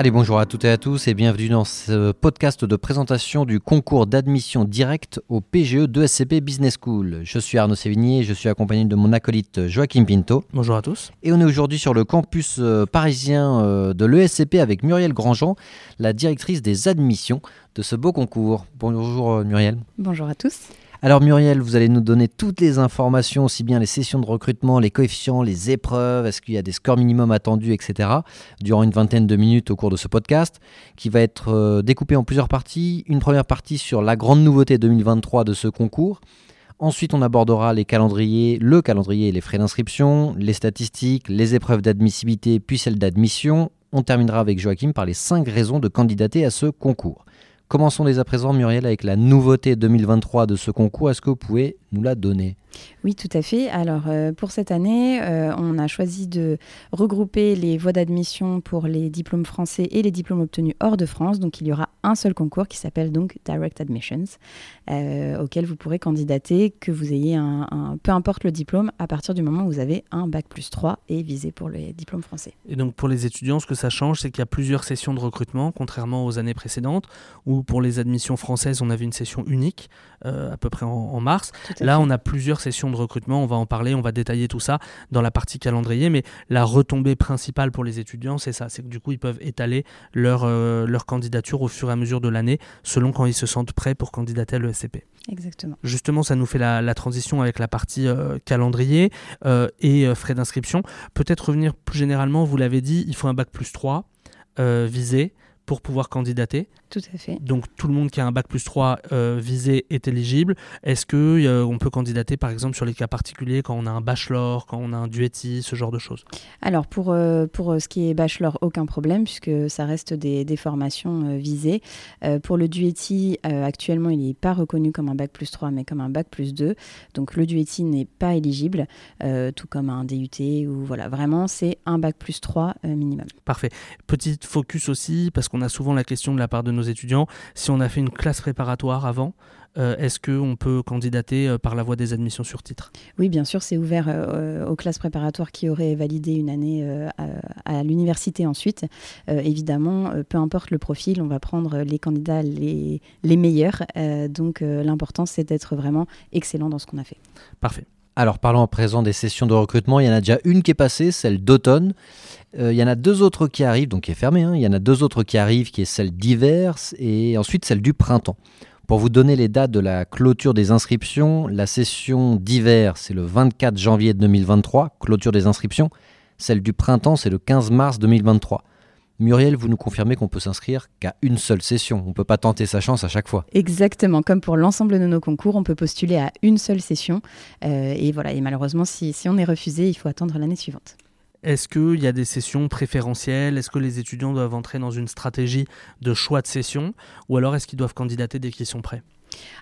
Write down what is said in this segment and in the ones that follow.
Allez, bonjour à toutes et à tous et bienvenue dans ce podcast de présentation du concours d'admission directe au PGE de SCP Business School. Je suis Arnaud Sévigné et je suis accompagné de mon acolyte Joachim Pinto. Bonjour à tous. Et on est aujourd'hui sur le campus euh, parisien euh, de l'ESCP avec Muriel Grandjean, la directrice des admissions de ce beau concours. Bonjour euh, Muriel. Bonjour à tous. Alors Muriel, vous allez nous donner toutes les informations, aussi bien les sessions de recrutement, les coefficients, les épreuves, est-ce qu'il y a des scores minimums attendus, etc. durant une vingtaine de minutes au cours de ce podcast, qui va être euh, découpé en plusieurs parties. Une première partie sur la grande nouveauté 2023 de ce concours. Ensuite, on abordera les calendriers, le calendrier et les frais d'inscription, les statistiques, les épreuves d'admissibilité, puis celles d'admission. On terminera avec Joachim par les 5 raisons de candidater à ce concours. Commençons dès à présent, Muriel, avec la nouveauté 2023 de ce concours. Est-ce que vous pouvez nous la donner oui, tout à fait. Alors, euh, pour cette année, euh, on a choisi de regrouper les voies d'admission pour les diplômes français et les diplômes obtenus hors de France. Donc, il y aura un seul concours qui s'appelle donc Direct Admissions, euh, auquel vous pourrez candidater, que vous ayez un, peu importe le diplôme, à partir du moment où vous avez un bac plus 3 et visé pour les diplômes français. Et donc, pour les étudiants, ce que ça change, c'est qu'il y a plusieurs sessions de recrutement, contrairement aux années précédentes, où pour les admissions françaises, on avait une session unique, à peu près en, mars. Là, on a plusieurs sessions de recrutement, on va en parler, on va détailler tout ça dans la partie calendrier, mais la retombée principale pour les étudiants, c'est ça, c'est que du coup, ils peuvent étaler leur, euh, leur candidature au fur et à mesure de l'année, selon quand ils se sentent prêts pour candidater à l'ESCP. Exactement. Justement, ça nous fait la, transition avec la partie euh, calendrier euh, et frais d'inscription. Peut-être revenir plus généralement, vous l'avez dit, il faut un bac plus 3 visé pour pouvoir candidater. Tout à fait. Donc tout le monde qui a un bac plus 3 euh, visé est éligible. Est-ce qu'on on peut candidater par exemple sur les cas particuliers quand on a un bachelor, quand on a un duetti, ce genre de choses? Alors pour, euh, pour euh, ce qui est bachelor, aucun problème puisque ça reste des, des formations visées. pour le duetti, actuellement il n'est pas reconnu comme un bac plus 3 mais comme un bac plus 2. Donc le duetti n'est pas éligible, tout comme un DUT ou voilà, vraiment c'est un bac plus 3 minimum. Parfait. Petite focus aussi parce qu'on on a souvent la question de la part de nos étudiants, si on a fait une classe préparatoire avant, euh, est-ce qu'on peut candidater euh, par la voie des admissions sur titre? Oui, bien sûr, c'est ouvert euh, aux classes préparatoires qui auraient validé une année à, l'université ensuite. évidemment, peu importe le profil, on va prendre les candidats les, les meilleurs. donc l'important, c'est d'être vraiment excellent dans ce qu'on a fait. Parfait. Alors parlons à présent des sessions de recrutement. Il y en a déjà une qui est passée, celle d'automne. Euh, il y en a deux autres qui arrivent, donc qui est fermée. Hein. Il y en a deux autres qui arrivent, qui est celle d'hiver et ensuite celle du printemps. Pour vous donner les dates de la clôture des inscriptions, la session d'hiver, c'est le 24 janvier 2023, clôture des inscriptions. Celle du printemps, c'est le 15 mars 2023. Muriel, vous nous confirmez qu'on peut s'inscrire qu'à une seule session. On ne peut pas tenter sa chance à chaque fois. Exactement. Comme pour l'ensemble de nos concours, on peut postuler à une seule session. Euh, et voilà. Et malheureusement, si, si on est refusé, il faut attendre l'année suivante. Est-ce qu'il y a des sessions préférentielles? Est-ce que les étudiants doivent entrer dans une stratégie de choix de session? Ou alors est-ce qu'ils doivent candidater dès qu'ils sont prêts?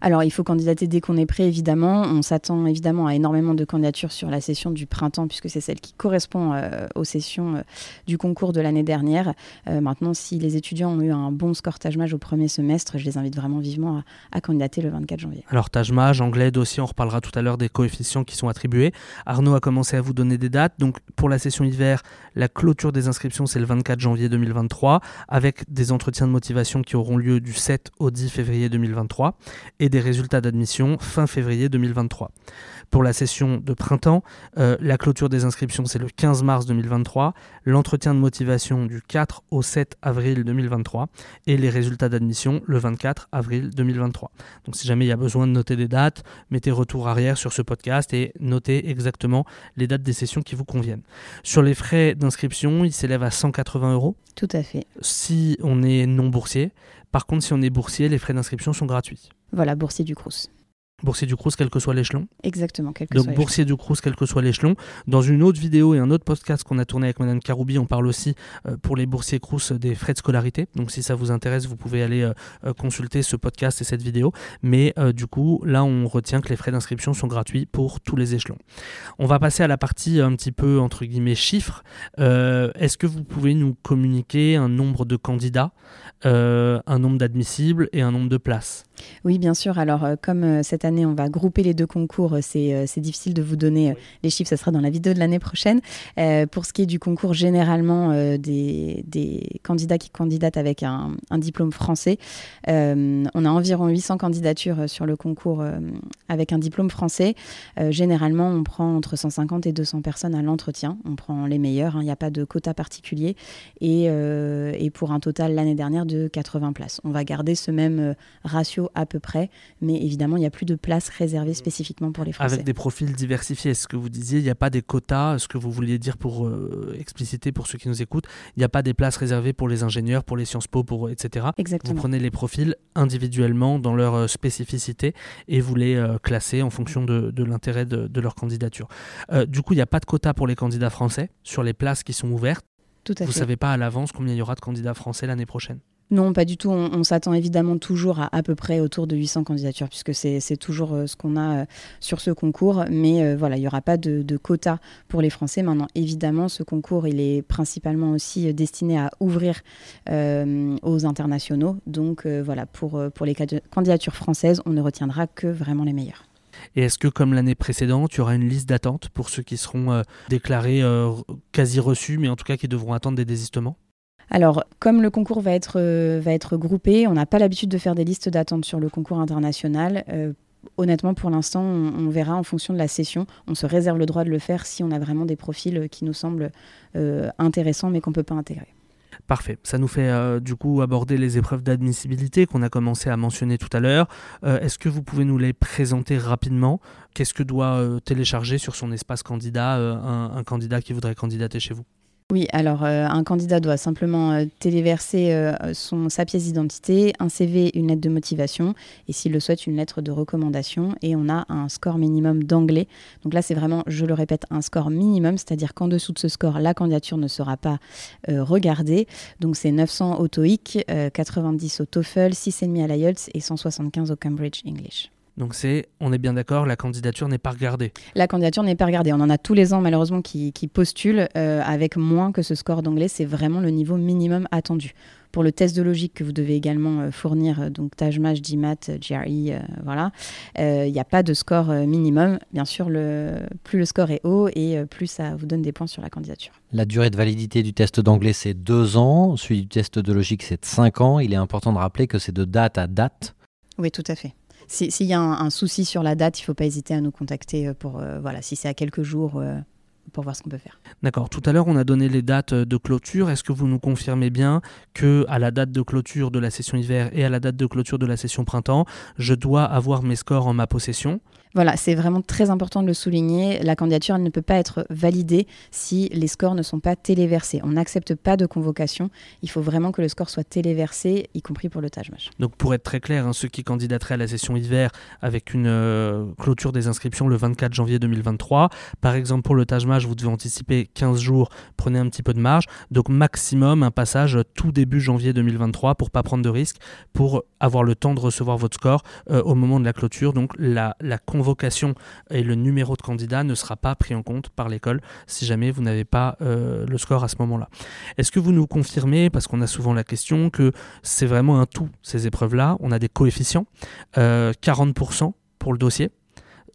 Alors, il faut candidater dès qu'on est prêt, évidemment. On s'attend évidemment à énormément de candidatures sur la session du printemps, puisque c'est celle qui correspond euh, aux sessions euh, du concours de l'année dernière. Euh, maintenant, si les étudiants ont eu un bon score Tajmage au premier semestre, je les invite vraiment vivement à, candidater le 24 janvier. Alors, Tajmage, anglais, dossier, on reparlera tout à l'heure des coefficients qui sont attribués. Arnaud a commencé à vous donner des dates. Donc, pour la session hiver, la clôture des inscriptions, c'est le 24 janvier 2023, avec des entretiens de motivation qui auront lieu du 7 au 10 février 2023 et des résultats d'admission fin février 2023. Pour la session de printemps, euh, la clôture des inscriptions c'est le 15 mars 2023, l'entretien de motivation du 4 au 7 avril 2023 et les résultats d'admission le 24 avril 2023. Donc si jamais il y a besoin de noter des dates, mettez retour arrière sur ce podcast et notez exactement les dates des sessions qui vous conviennent. Sur les frais d'inscription, ils s'élèvent à 180 euros. Tout à fait. Si on est non boursier. Par contre, si on est boursier, les frais d'inscription sont gratuits. Voilà, boursier du Crous. Boursier du Crous, quel que soit l'échelon. Exactement, quel que Donc, boursier du Crous, quel que soit l'échelon. Dans une autre vidéo et un autre podcast qu'on a tourné avec Madame Karoubi, on parle aussi euh, pour les boursiers Crous des frais de scolarité. Donc, si ça vous intéresse, vous pouvez aller euh, euh, consulter ce podcast et cette vidéo. Mais du coup, là, on retient que les frais d'inscription sont gratuits pour tous les échelons. On va passer à la partie un petit peu, entre guillemets, chiffres. Est-ce que vous pouvez nous communiquer un nombre de candidats, un nombre d'admissibles et un nombre de places? Oui, bien sûr. Alors, euh, comme euh, cette année, on va grouper les deux concours, euh, c'est difficile de vous donner les chiffres, ça sera dans la vidéo de l'année prochaine. pour ce qui est du concours, généralement, des, des, candidats qui candidatent avec un, un diplôme français, on a environ 800 candidatures sur le concours avec un diplôme français. généralement, on prend entre 150 et 200 personnes à l'entretien. On prend les meilleurs, hein. il n'y a pas de quota particulier. Et, et pour un total l'année dernière de 80 places. On va garder ce même ratio à peu près, mais évidemment, il n'y a plus de place réservée spécifiquement pour les Français. Avec des profils diversifiés, est-ce que vous disiez, il n'y a pas des quotas, ce que vous vouliez dire pour euh, expliciter pour ceux qui nous écoutent, il n'y a pas des places réservées pour les ingénieurs, pour les Sciences Po, pour, etc. Exactement. Vous prenez les profils individuellement dans leur euh, spécificité et vous les euh, classez en fonction de, l'intérêt de, leur candidature. du coup, il n'y a pas de quota pour les candidats français sur les places qui sont ouvertes. Tout à vous ne savez pas à l'avance combien il y aura de candidats français l'année prochaine non, pas du tout. On, s'attend évidemment toujours à à peu près autour de 800 candidatures, puisque c'est toujours euh, ce qu'on a euh, sur ce concours. Mais euh, voilà, il n'y aura pas de, quota pour les Français. Maintenant, évidemment, ce concours, il est principalement aussi destiné à ouvrir aux internationaux. Donc voilà, pour, pour les candidatures françaises, on ne retiendra que vraiment les meilleures. Et est-ce que, comme l'année précédente, il y aura une liste d'attente pour ceux qui seront déclarés quasi reçus, mais en tout cas qui devront attendre des désistements? Alors, comme le concours va être, euh, va être groupé, on n'a pas l'habitude de faire des listes d'attente sur le concours international. Euh, honnêtement, pour l'instant, on, verra en fonction de la session. On se réserve le droit de le faire si on a vraiment des profils qui nous semblent euh, intéressants mais qu'on ne peut pas intégrer. Parfait. Ça nous fait du coup aborder les épreuves d'admissibilité qu'on a commencé à mentionner tout à l'heure. Est-ce que vous pouvez nous les présenter rapidement? Qu'est-ce que doit télécharger sur son espace candidat un candidat qui voudrait candidater chez vous? Oui, alors euh, un candidat doit simplement euh, téléverser euh, son, sa pièce d'identité, un CV, une lettre de motivation et s'il le souhaite, une lettre de recommandation. Et on a un score minimum d'anglais. Donc là, c'est vraiment, je le répète, un score minimum, c'est-à-dire qu'en dessous de ce score, la candidature ne sera pas regardée. Donc c'est 900 au TOEIC, 90 au TOEFL, 6,5 à l'IELTS et 175 au Cambridge English. Donc c'est, on est bien d'accord, la candidature n'est pas regardée. La candidature n'est pas regardée. On en a tous les ans malheureusement qui, postulent euh, avec moins que ce score d'anglais. C'est vraiment le niveau minimum attendu. Pour le test de logique que vous devez également euh, fournir, euh, donc TAGMAT, GMAT, GRE, voilà, il n'y a pas de score minimum. Bien sûr, le, plus le score est haut et plus ça vous donne des points sur la candidature. La durée de validité du test d'anglais, c'est deux ans. Celui du test de logique, c'est cinq ans. Il est important de rappeler que c'est de date à date. Oui, tout à fait s'il y a un, souci sur la date, il ne faut pas hésiter à nous contacter euh, pour, euh, voilà, si c'est à quelques jours, euh, pour voir ce qu'on peut faire. D'accord. Tout à l'heure, on a donné les dates de clôture. Est-ce que vous nous confirmez bien que à la date de clôture de la session hiver et à la date de clôture de la session printemps, je dois avoir mes scores en ma possession? Voilà, c'est vraiment très important de le souligner. La candidature elle ne peut pas être validée si les scores ne sont pas téléversés. On n'accepte pas de convocation. Il faut vraiment que le score soit téléversé, y compris pour le TAGMAJ. Donc pour être très clair, hein, ceux qui candidateraient à la session hiver avec une euh, clôture des inscriptions le 24 janvier 2023, par exemple pour le TAGMAJ, vous devez anticiper 15 jours, prenez un petit peu de marge. Donc maximum un passage tout début janvier 2023 pour pas prendre de risques, pour avoir le temps de recevoir votre score euh, au moment de la clôture. Donc la, la convocation et le numéro de candidat ne sera pas pris en compte par l'école si jamais vous n'avez pas euh, le score à ce moment-là. Est-ce que vous nous confirmez, parce qu'on a souvent la question, que c'est vraiment un tout, ces épreuves-là? On a des coefficients, 40% euh, pour le dossier,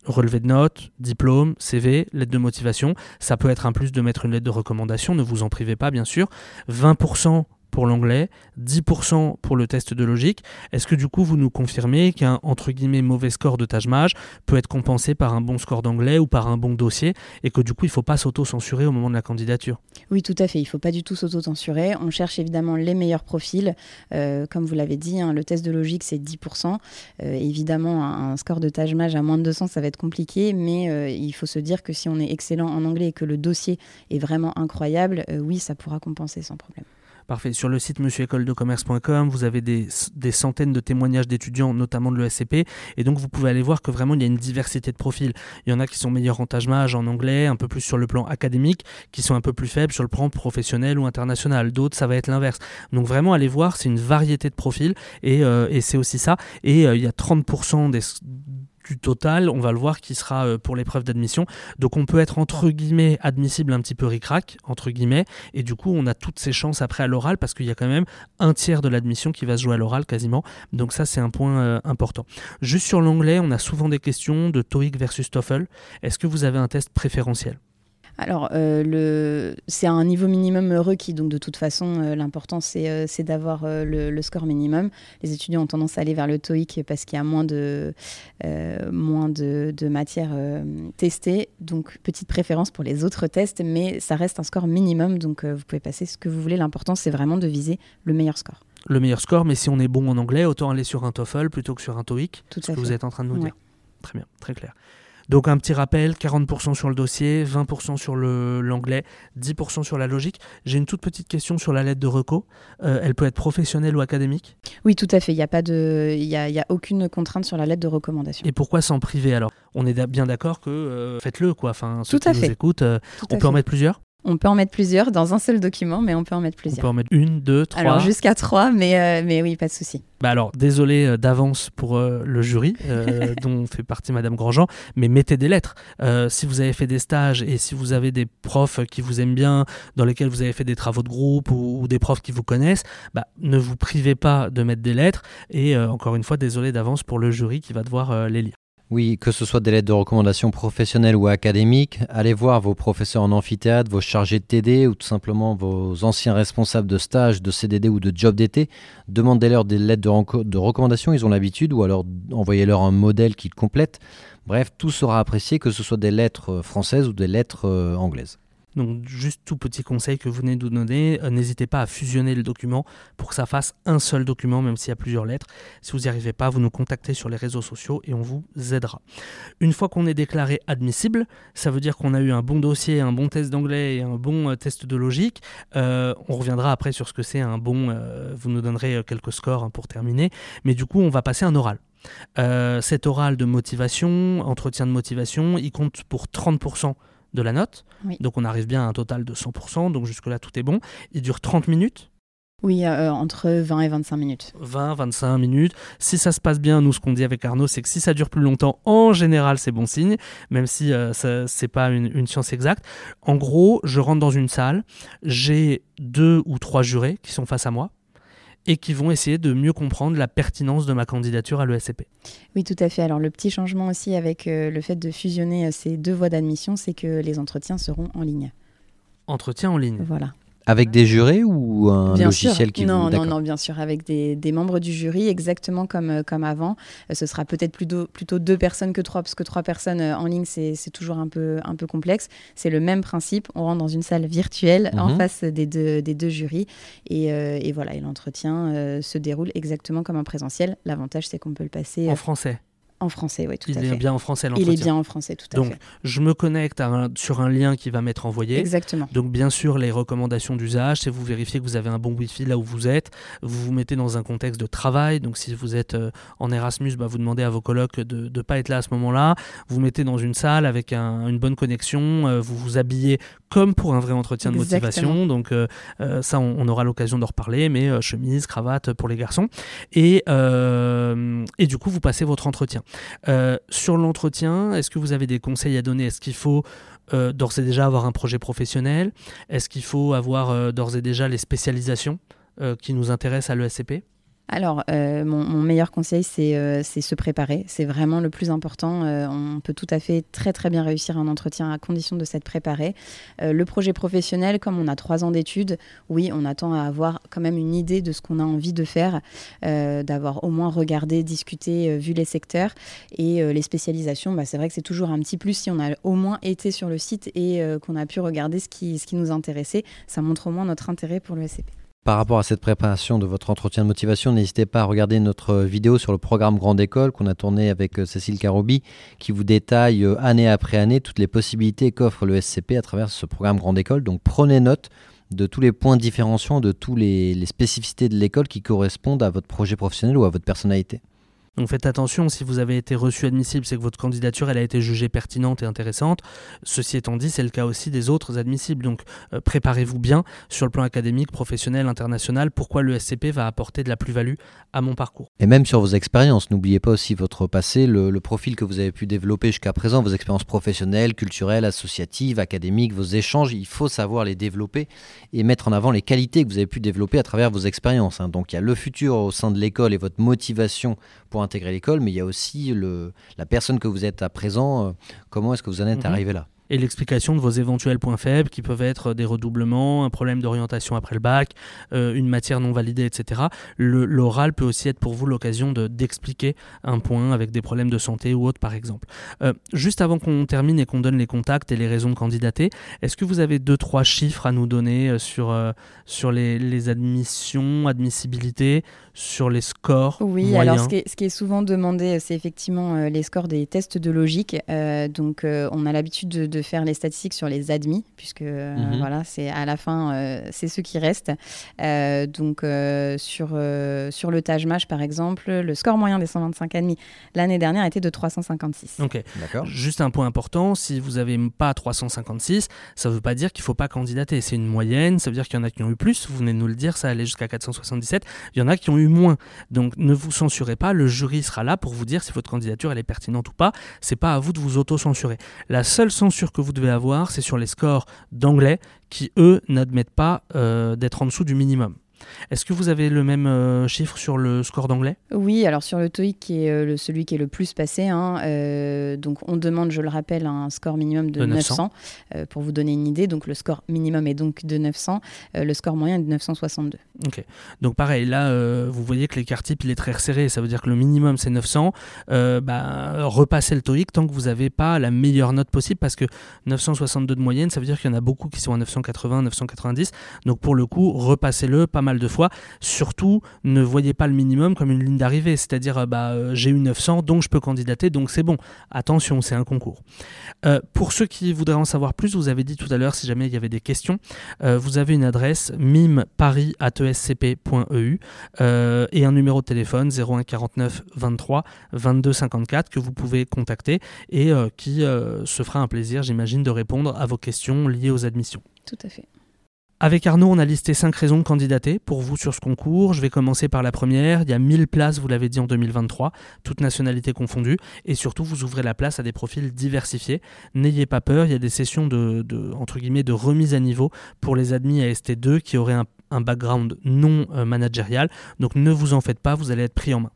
relevé de notes, diplôme, CV, lettre de motivation. Ça peut être un plus de mettre une lettre de recommandation, ne vous en privez pas bien sûr. 20% pour l'anglais, 10% pour le test de logique. Est-ce que du coup vous nous confirmez qu'un mauvais score de Tajmaj peut être compensé par un bon score d'anglais ou par un bon dossier et que du coup il ne faut pas s'auto-censurer au moment de la candidature? Oui tout à fait, il ne faut pas du tout s'auto-censurer. On cherche évidemment les meilleurs profils. Euh, comme vous l'avez dit, hein, le test de logique c'est 10%. Euh, évidemment un, score de Tajmaj à moins de 200 ça va être compliqué mais euh, il faut se dire que si on est excellent en anglais et que le dossier est vraiment incroyable, oui ça pourra compenser sans problème. Parfait. Sur le site monsieurécoledecommerce.com, vous avez des, centaines de témoignages d'étudiants, notamment de l'ESCP. Et donc, vous pouvez aller voir que vraiment, il y a une diversité de profils. Il y en a qui sont meilleurs en tâche-mage, en anglais, un peu plus sur le plan académique, qui sont un peu plus faibles sur le plan professionnel ou international. D'autres, ça va être l'inverse. Donc, vraiment, allez voir, c'est une variété de profils. Et, euh, c'est aussi ça. Et euh, il y a 30% des du total, on va le voir, qui sera euh, pour l'épreuve d'admission. Donc on peut être entre guillemets admissible un petit peu ric-rac, entre guillemets, et du coup on a toutes ses chances après à l'oral parce qu'il y a quand même un tiers de l'admission qui va se jouer à l'oral quasiment. Donc ça c'est un point euh, important. Juste sur l'anglais, on a souvent des questions de TOEIC versus TOEFL. Est-ce que vous avez un test préférentiel? Alors, euh, c'est un niveau minimum requis, donc de toute façon, euh, l'important c'est euh, d'avoir le, score minimum. Les étudiants ont tendance à aller vers le TOEIC parce qu'il y a moins de, moins de, matières testées, donc petite préférence pour les autres tests, mais ça reste un score minimum, donc vous pouvez passer ce que vous voulez. L'important c'est vraiment de viser le meilleur score. Le meilleur score, mais si on est bon en anglais, autant aller sur un TOEFL plutôt que sur un TOEIC. Tout ce que vous êtes en train de nous dire. Très bien, très clair. Donc un petit rappel, 40% sur le dossier, 20% sur l'anglais, 10% sur la logique. J'ai une toute petite question sur la lettre de reco. Euh, elle peut être professionnelle ou académique? Oui, tout à fait. Il n'y a, pas de, y a, y a, aucune contrainte sur la lettre de recommandation. Et pourquoi s'en priver alors? On est bien d'accord que euh, faites-le. quoi. Enfin, ceux tout qui à nous fait. écoutent, euh, on peut en mettre plusieurs? On peut en mettre plusieurs dans un seul document, mais on peut en mettre plusieurs. On peut en mettre une, deux, trois. Alors jusqu'à trois, mais, euh, mais oui, pas de souci. Bah alors, désolé euh, d'avance pour euh, le jury, dont fait partie Madame Grandjean, mais mettez des lettres. si vous avez fait des stages et si vous avez des profs qui vous aiment bien, dans lesquels vous avez fait des travaux de groupe ou, ou des profs qui vous connaissent, bah, ne vous privez pas de mettre des lettres. Et encore une fois, désolé d'avance pour le jury qui va devoir les lire. Oui, que ce soit des lettres de recommandation professionnelles ou académiques, allez voir vos professeurs en amphithéâtre, vos chargés de TD ou tout simplement vos anciens responsables de stage, de CDD ou de job d'été. Demandez-leur des lettres de, recommandation, ils ont l'habitude, ou alors envoyez-leur un modèle qu'ils complètent. Bref, tout sera apprécié, que ce soit des lettres françaises ou des lettres euh, anglaises. Donc juste tout petit conseil que vous venez de nous donner, euh, n'hésitez pas à fusionner le document pour que ça fasse un seul document, même s'il y a plusieurs lettres. Si vous n'y arrivez pas, vous nous contactez sur les réseaux sociaux et on vous aidera. Une fois qu'on est déclaré admissible, ça veut dire qu'on a eu un bon dossier, un bon test d'anglais et un bon euh, test de logique. Euh, on reviendra après sur ce que c'est un bon, vous nous donnerez quelques scores hein, pour terminer, mais du coup on va passer un oral. cet oral de motivation, entretien de motivation, il compte pour 30% de la note. Donc on arrive bien à un total de 100%, donc jusque-là tout est bon. Il dure 30 minutes. Oui, euh, entre 20 et 25 minutes. 20, 25 minutes. Si ça se passe bien, nous, ce qu'on dit avec Arnaud, c'est que si ça dure plus longtemps, en général, c'est bon signe, même si euh, ce n'est pas une, une, science exacte. En gros, je rentre dans une salle, j'ai deux ou trois jurés qui sont face à moi, et qui vont essayer de mieux comprendre la pertinence de ma candidature à l'ESCP. Oui, tout à fait. Alors le petit changement aussi avec euh, le fait de fusionner euh, ces deux voies d'admission, c'est que les entretiens seront en ligne. Entretien en ligne. Voilà. Avec des jurés ou un logiciel qui non, non, non, bien sûr, avec des, membres du jury, exactement comme, euh, comme avant. Euh, ce sera peut-être plutôt, plutôt deux personnes que trois, parce que trois personnes euh, en ligne, c'est toujours un peu, un peu complexe. C'est le même principe. On rentre dans une salle virtuelle en mhm. face des deux, des deux jurys. Et, et voilà, et l'entretien se déroule exactement comme un présentiel. L'avantage, c'est qu'on peut le passer. En français en français, oui, tout à fait. Il est bien en français, Il est bien en français, tout à fait. Donc, je me connecte sur un lien qui va m'être envoyé. Exactement. Donc, bien sûr, les recommandations d'usage, c'est vous vérifiez que vous avez un bon Wi-Fi là où vous êtes. Vous vous mettez dans un contexte de travail. Donc, si vous êtes euh, en Erasmus, bah, vous demandez à vos colocs de ne pas être là à ce moment-là. Vous mettez dans une salle avec une bonne connexion. Euh, vous vous habillez comme pour un vrai entretien de motivation. Donc, euh, ça, on, aura l'occasion d'en reparler. Mais chemise, cravate pour les garçons. Et, et du coup, vous passez votre entretien. Euh, sur l'entretien, est-ce que vous avez des conseils à donner? Est-ce qu'il faut euh, d'ores et déjà avoir un projet professionnel? Est-ce qu'il faut avoir euh, d'ores et déjà les spécialisations qui nous intéressent à l'ESCP alors, euh, mon, meilleur conseil, euh, c'est se préparer. C'est vraiment le plus important. Euh, on peut tout à fait très très bien réussir un entretien à condition de s'être préparé. le projet professionnel, comme on a trois ans d'études, oui, on attend à avoir quand même une idée de ce qu'on a envie de faire, d'avoir au moins regardé, discuté, vu les secteurs. Et les spécialisations, bah, c'est vrai que c'est toujours un petit plus si on a au moins été sur le site et qu'on a pu regarder ce qui, ce qui nous intéressait. Ça montre au moins notre intérêt pour le SCP. Par rapport à cette préparation de votre entretien de motivation, n'hésitez pas à regarder notre vidéo sur le programme Grande École qu'on a tourné avec euh, Cécile Carobi, qui vous détaille euh, année après année toutes les possibilités qu'offre le SCP à travers ce programme Grande École. Donc prenez note de tous les points différenciants, de toutes les spécificités de l'école qui correspondent à votre projet professionnel ou à votre personnalité. Donc faites attention, si vous avez été reçu admissible, c'est que votre candidature elle a été jugée pertinente et intéressante. Ceci étant dit, c'est le cas aussi des autres admissibles. Donc euh, préparez-vous bien sur le plan académique, professionnel, international, pourquoi le SCP va apporter de la plus-value à mon parcours? Et même sur vos expériences, n'oubliez pas aussi votre passé, le, profil que vous avez pu développer jusqu'à présent, vos expériences professionnelles, culturelles, associatives, académiques, vos échanges, il faut savoir les développer et mettre en avant les qualités que vous avez pu développer à travers vos expériences. hein. Donc il y a le futur au sein de l'école et votre motivation pour intégrer l'école, mais il y a aussi le, la personne que vous êtes à présent, euh, comment est-ce que vous en êtes Mhm. arrivé là? Et l'explication de vos éventuels points faibles qui peuvent être des redoublements, un problème d'orientation après le bac, euh, une matière non validée, etc. L'oral peut aussi être pour vous l'occasion de- d'expliquer un point avec des problèmes de santé ou autre par exemple. Euh, juste avant qu'on termine et qu'on donne les contacts et les raisons de candidater, est-ce que vous avez deux trois chiffres à nous donner sur, euh, sur les, les admissions, admissibilité, sur les scores Oui, moyens alors ce qui, est, ce qui est souvent demandé, c'est effectivement euh, les scores des tests de logique. Euh, donc, euh, on a l'habitude de, de faire les statistiques sur les admis, puisque euh, Mhm. voilà, c'est à la fin, euh, c'est ceux qui restent. Euh, donc, euh, sur, euh, sur le Taj Mahal, par exemple, le score moyen des 125 admis l'année dernière était de 356. Ok. D'accord Juste un point important, si vous n'avez pas 356, ça ne veut pas dire qu'il ne faut pas candidater. C'est une moyenne, ça veut dire qu'il y en a qui ont eu plus, vous venez de nous le dire, ça allait jusqu'à 477, il y en a qui ont eu moins. Donc ne vous censurez pas, le jury sera là pour vous dire si votre candidature elle est pertinente ou pas, c'est pas à vous de vous auto-censurer. La seule censure que vous devez avoir, c'est sur les scores d'anglais qui, eux, n'admettent pas euh, d'être en dessous du minimum. Est-ce que vous avez le même euh, chiffre sur le score d'anglais? Oui, alors sur le TOEIC, qui est euh, le- celui qui est le plus passé, hein, euh, donc on demande, je le rappelle, un score minimum de, De 900, 900. euh, pour vous donner une idée. Donc le score minimum est donc de 900, euh, le score moyen est de 962. Ok. Donc pareil, là, vous voyez que l'écart type, il est très resserré. Ça veut dire que le minimum, c'est 900. Euh, bah, repassez le TOEIC tant que vous n'avez pas la meilleure note possible parce que 962 de moyenne, ça veut dire qu'il y en a beaucoup qui sont à 980, 990. Donc pour le coup, repassez-le pas mal de fois. Surtout, ne voyez pas le minimum comme une ligne d'arrivée. C'est-à-dire, euh, bah, euh, j'ai eu 900, donc je peux candidater, donc c'est bon. Attention, c'est un concours. Euh, pour ceux qui voudraient en savoir plus, vous avez dit tout à l'heure, si jamais il y avait des questions, vous avez une adresse mimparis.escp.eu euh, et un numéro de téléphone 01 49 23 22 54 que vous pouvez contacter et qui se fera un plaisir, j'imagine, de répondre à vos questions liées aux admissions. Tout à fait. Avec Arnaud, on a listé 5 raisons de candidater pour vous sur ce concours. Je vais commencer par la première. Il y a 1000 places, vous l'avez dit, en 2023, toutes nationalités confondues. Et surtout, vous ouvrez la place à des profils diversifiés. N'ayez pas peur, il y a des sessions de, remise à niveau pour les admis à ST2 qui auraient un, un background non euh, managérial. Donc ne vous en faites pas, vous allez être pris en main.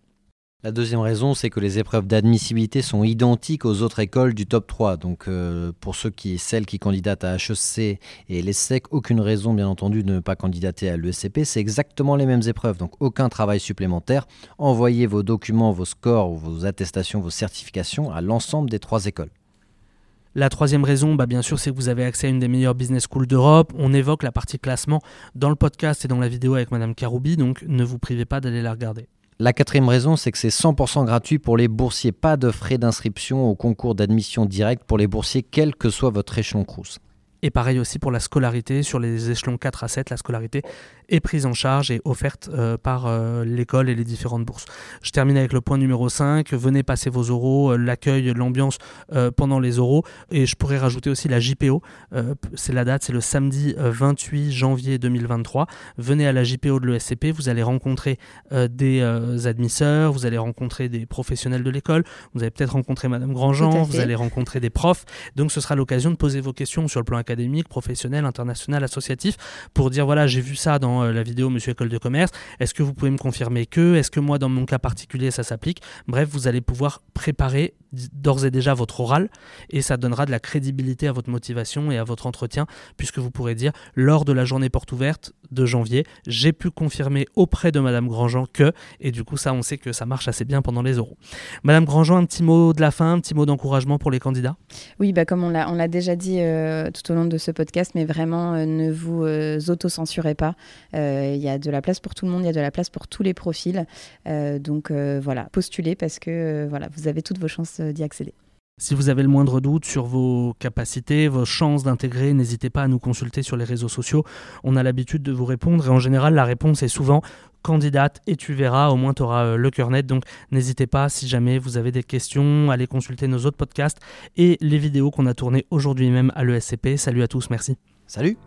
La deuxième raison, c'est que les épreuves d'admissibilité sont identiques aux autres écoles du top 3. Donc, euh, pour ceux qui, celles qui candidatent à HEC et l'ESSEC, aucune raison, bien entendu, de ne pas candidater à l'ESCP. C'est exactement les mêmes épreuves, donc aucun travail supplémentaire. Envoyez vos documents, vos scores, vos attestations, vos certifications à l'ensemble des trois écoles. La troisième raison, bah, bien sûr, c'est que vous avez accès à une des meilleures business schools d'Europe. On évoque la partie classement dans le podcast et dans la vidéo avec Madame Karoubi, donc ne vous privez pas d'aller la regarder. La quatrième raison, c'est que c'est 100% gratuit pour les boursiers. Pas de frais d'inscription au concours d'admission direct pour les boursiers, quel que soit votre échelon Crous. Et pareil aussi pour la scolarité, sur les échelons 4 à 7, la scolarité est prise en charge et offerte euh, par euh, l'école et les différentes bourses. Je termine avec le point numéro 5, venez passer vos oraux, euh, l'accueil, l'ambiance pendant les oraux. Et je pourrais rajouter aussi la JPO, c'est la date, c'est le samedi euh, 28 janvier 2023. Venez à la JPO de l'ESCP, vous allez rencontrer des admisseurs, vous allez rencontrer des professionnels de l'école, vous allez peut-être rencontrer Madame Grandjean, vous allez rencontrer des profs. Donc ce sera l'occasion de poser vos questions sur le plan académique, professionnel, international, associatif, pour dire voilà, j'ai vu ça dans euh, la vidéo Monsieur École de Commerce, est-ce que vous pouvez me confirmer que, est-ce que moi dans mon cas particulier ça s'applique? Bref, vous allez pouvoir préparer d'ores et déjà votre oral et ça donnera de la crédibilité à votre motivation et à votre entretien, puisque vous pourrez dire lors de la journée porte ouverte de janvier, j'ai pu confirmer auprès de Madame Grandjean que, et du coup ça on sait que ça marche assez bien pendant les oraux. Madame Grandjean, un petit mot de la fin, un petit mot d'encouragement pour les candidats? Oui, bah, comme on l'a on l'a déjà dit euh, tout au long de ce podcast, mais vraiment, euh, ne vous euh, auto-censurez pas. Euh, Il y a de la place pour tout le monde, il y a de la place pour tous les profils. Euh, donc euh, voilà, postulez parce que euh, voilà, vous avez toutes vos chances d'y accéder. Si vous avez le moindre doute sur vos capacités, vos chances d'intégrer, n'hésitez pas à nous consulter sur les réseaux sociaux. On a l'habitude de vous répondre et en général la réponse est souvent candidate et tu verras, au moins tu auras le cœur net. Donc n'hésitez pas si jamais vous avez des questions, allez consulter nos autres podcasts et les vidéos qu'on a tournées aujourd'hui même à l'ESCP. Salut à tous, merci. Salut